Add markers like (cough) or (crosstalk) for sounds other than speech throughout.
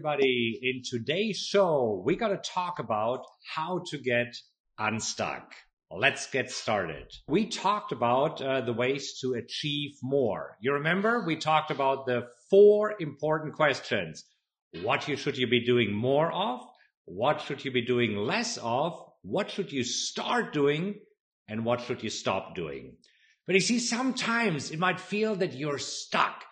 everybody. In today's show, we got to talk about how to get unstuck. Let's get started. We talked about uh, the ways to achieve more. You remember we talked about the four important questions. What you, should you be doing more of? What should you be doing less of? What should you start doing? And what should you stop doing? But you see, sometimes it might feel that you're stuck,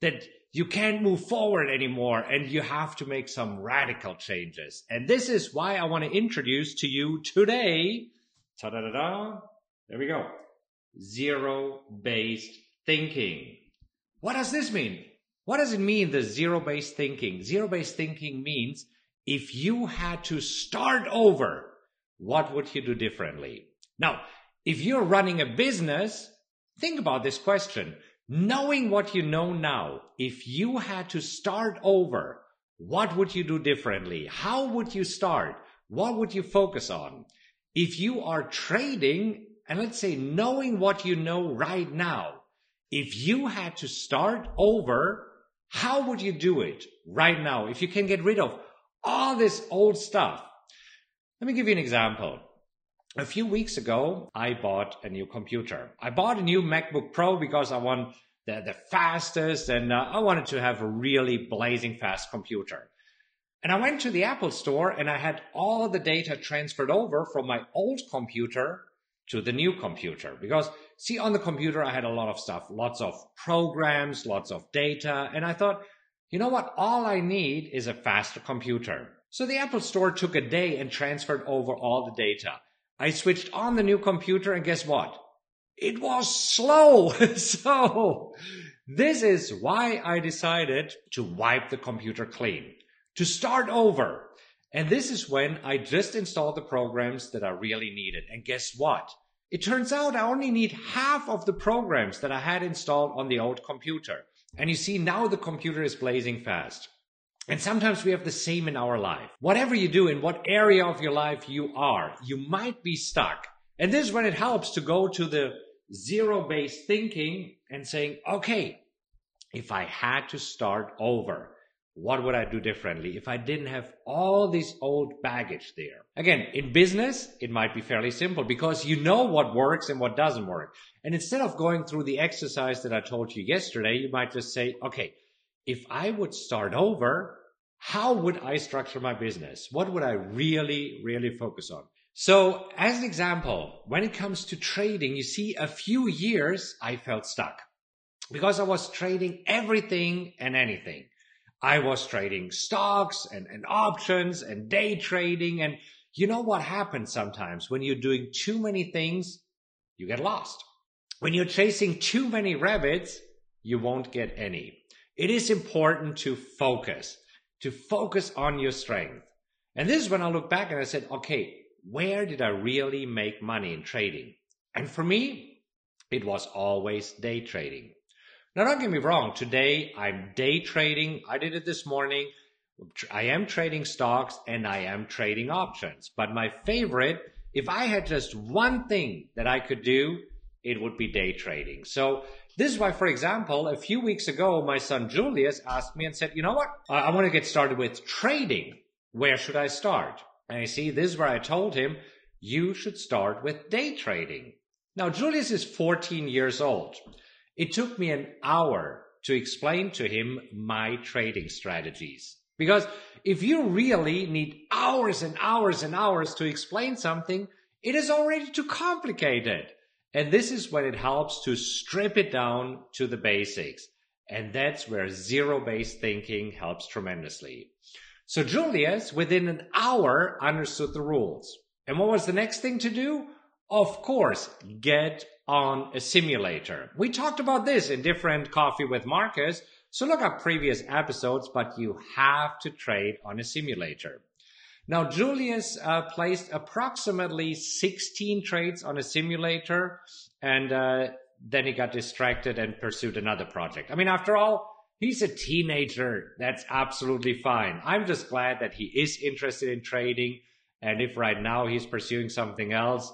that you can't move forward anymore and you have to make some radical changes. And this is why I want to introduce to you today, ta da da da, there we go, zero based thinking. What does this mean? What does it mean, the zero based thinking? Zero based thinking means if you had to start over, what would you do differently? Now, if you're running a business, think about this question. Knowing what you know now, if you had to start over, what would you do differently? How would you start? What would you focus on? If you are trading, and let's say knowing what you know right now, if you had to start over, how would you do it right now? If you can get rid of all this old stuff. Let me give you an example a few weeks ago, I bought a new computer. I bought a new MacBook Pro because I want the, the fastest and uh, I wanted to have a really blazing fast computer. And I went to the Apple store and I had all the data transferred over from my old computer to the new computer because see on the computer I had a lot of stuff, lots of programs, lots of data. And I thought, you know what? All I need is a faster computer. So the Apple store took a day and transferred over all the data. I switched on the new computer and guess what? It was slow. (laughs) so this is why I decided to wipe the computer clean, to start over. And this is when I just installed the programs that I really needed. And guess what? It turns out I only need half of the programs that I had installed on the old computer. And you see now the computer is blazing fast. And sometimes we have the same in our life. Whatever you do, in what area of your life you are, you might be stuck. And this is when it helps to go to the zero based thinking and saying, okay, if I had to start over, what would I do differently if I didn't have all this old baggage there? Again, in business, it might be fairly simple because you know what works and what doesn't work. And instead of going through the exercise that I told you yesterday, you might just say, okay, if I would start over, how would I structure my business? What would I really, really focus on? So as an example, when it comes to trading, you see a few years I felt stuck because I was trading everything and anything. I was trading stocks and, and options and day trading. And you know what happens sometimes when you're doing too many things, you get lost. When you're chasing too many rabbits, you won't get any. It is important to focus, to focus on your strength. And this is when I look back and I said, okay, where did I really make money in trading? And for me, it was always day trading. Now, don't get me wrong. Today I'm day trading. I did it this morning. I am trading stocks and I am trading options. But my favorite, if I had just one thing that I could do, it would be day trading. So this is why, for example, a few weeks ago, my son Julius asked me and said, you know what? I, want to get started with trading. Where should I start? And you see, this is where I told him, you should start with day trading. Now, Julius is 14 years old. It took me an hour to explain to him my trading strategies. Because if you really need hours and hours and hours to explain something, it is already too complicated. And this is when it helps to strip it down to the basics. And that's where zero based thinking helps tremendously. So Julius, within an hour, understood the rules. And what was the next thing to do? Of course, get on a simulator. We talked about this in different Coffee with Marcus. So look up previous episodes, but you have to trade on a simulator. Now, Julius uh, placed approximately 16 trades on a simulator, and uh, then he got distracted and pursued another project. I mean, after all, he's a teenager. That's absolutely fine. I'm just glad that he is interested in trading. And if right now he's pursuing something else,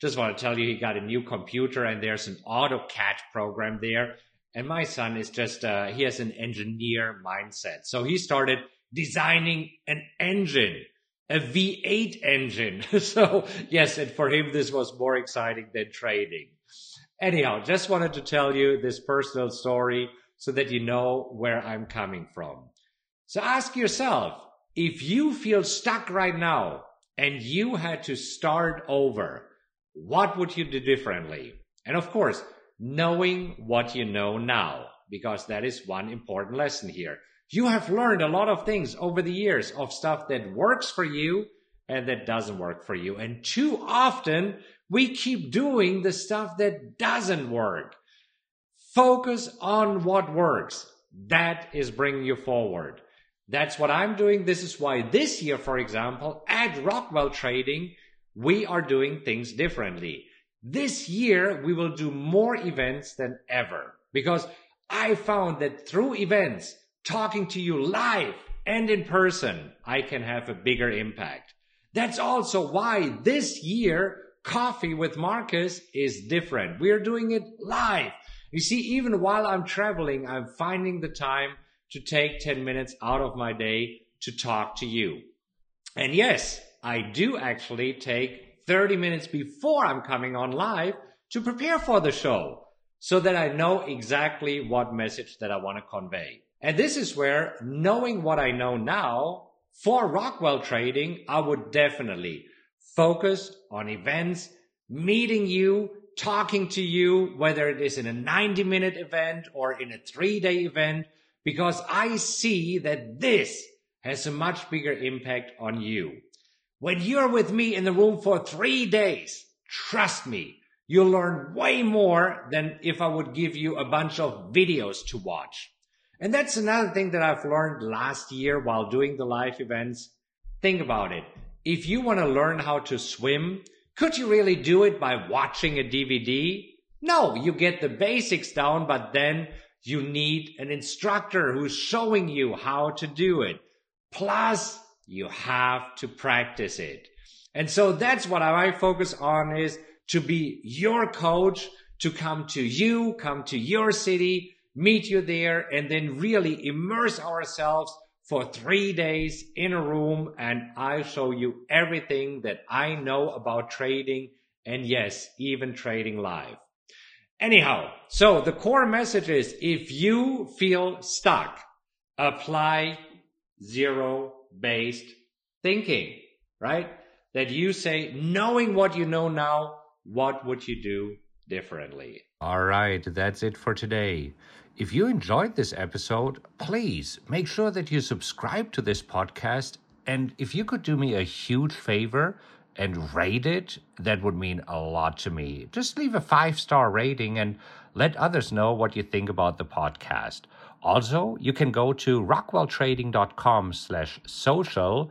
just want to tell you he got a new computer and there's an AutoCAD program there. And my son is just, uh, he has an engineer mindset. So he started designing an engine, a V8 engine. (laughs) so yes, and for him, this was more exciting than trading. Anyhow, just wanted to tell you this personal story so that you know where I'm coming from. So ask yourself, if you feel stuck right now and you had to start over, what would you do differently? And of course, knowing what you know now, because that is one important lesson here. You have learned a lot of things over the years of stuff that works for you and that doesn't work for you. And too often we keep doing the stuff that doesn't work. Focus on what works. That is bringing you forward. That's what I'm doing. This is why this year, for example, at Rockwell Trading, we are doing things differently. This year, we will do more events than ever because I found that through events, talking to you live and in person, I can have a bigger impact. That's also why this year, Coffee with Marcus is different. We are doing it live. You see, even while I'm traveling, I'm finding the time to take 10 minutes out of my day to talk to you. And yes, I do actually take 30 minutes before I'm coming on live to prepare for the show so that I know exactly what message that I want to convey. And this is where knowing what I know now for Rockwell trading, I would definitely focus on events, meeting you, talking to you, whether it is in a 90 minute event or in a three day event, because I see that this has a much bigger impact on you. When you're with me in the room for three days, trust me, you'll learn way more than if I would give you a bunch of videos to watch. And that's another thing that I've learned last year while doing the live events. Think about it. If you want to learn how to swim, could you really do it by watching a DVD? No, you get the basics down, but then you need an instructor who's showing you how to do it. Plus, you have to practice it. And so that's what I focus on is to be your coach, to come to you, come to your city, meet you there, and then really immerse ourselves for three days in a room. And I'll show you everything that I know about trading. And yes, even trading live. Anyhow, so the core message is if you feel stuck, apply zero based thinking, right? That you say, knowing what you know now, what would you do differently? All right, that's it for today. If you enjoyed this episode, please make sure that you subscribe to this podcast. And if you could do me a huge favor and rate it, that would mean a lot to me. Just leave a five star rating and let others know what you think about the podcast. Also, you can go to rockwelltrading.com slash social,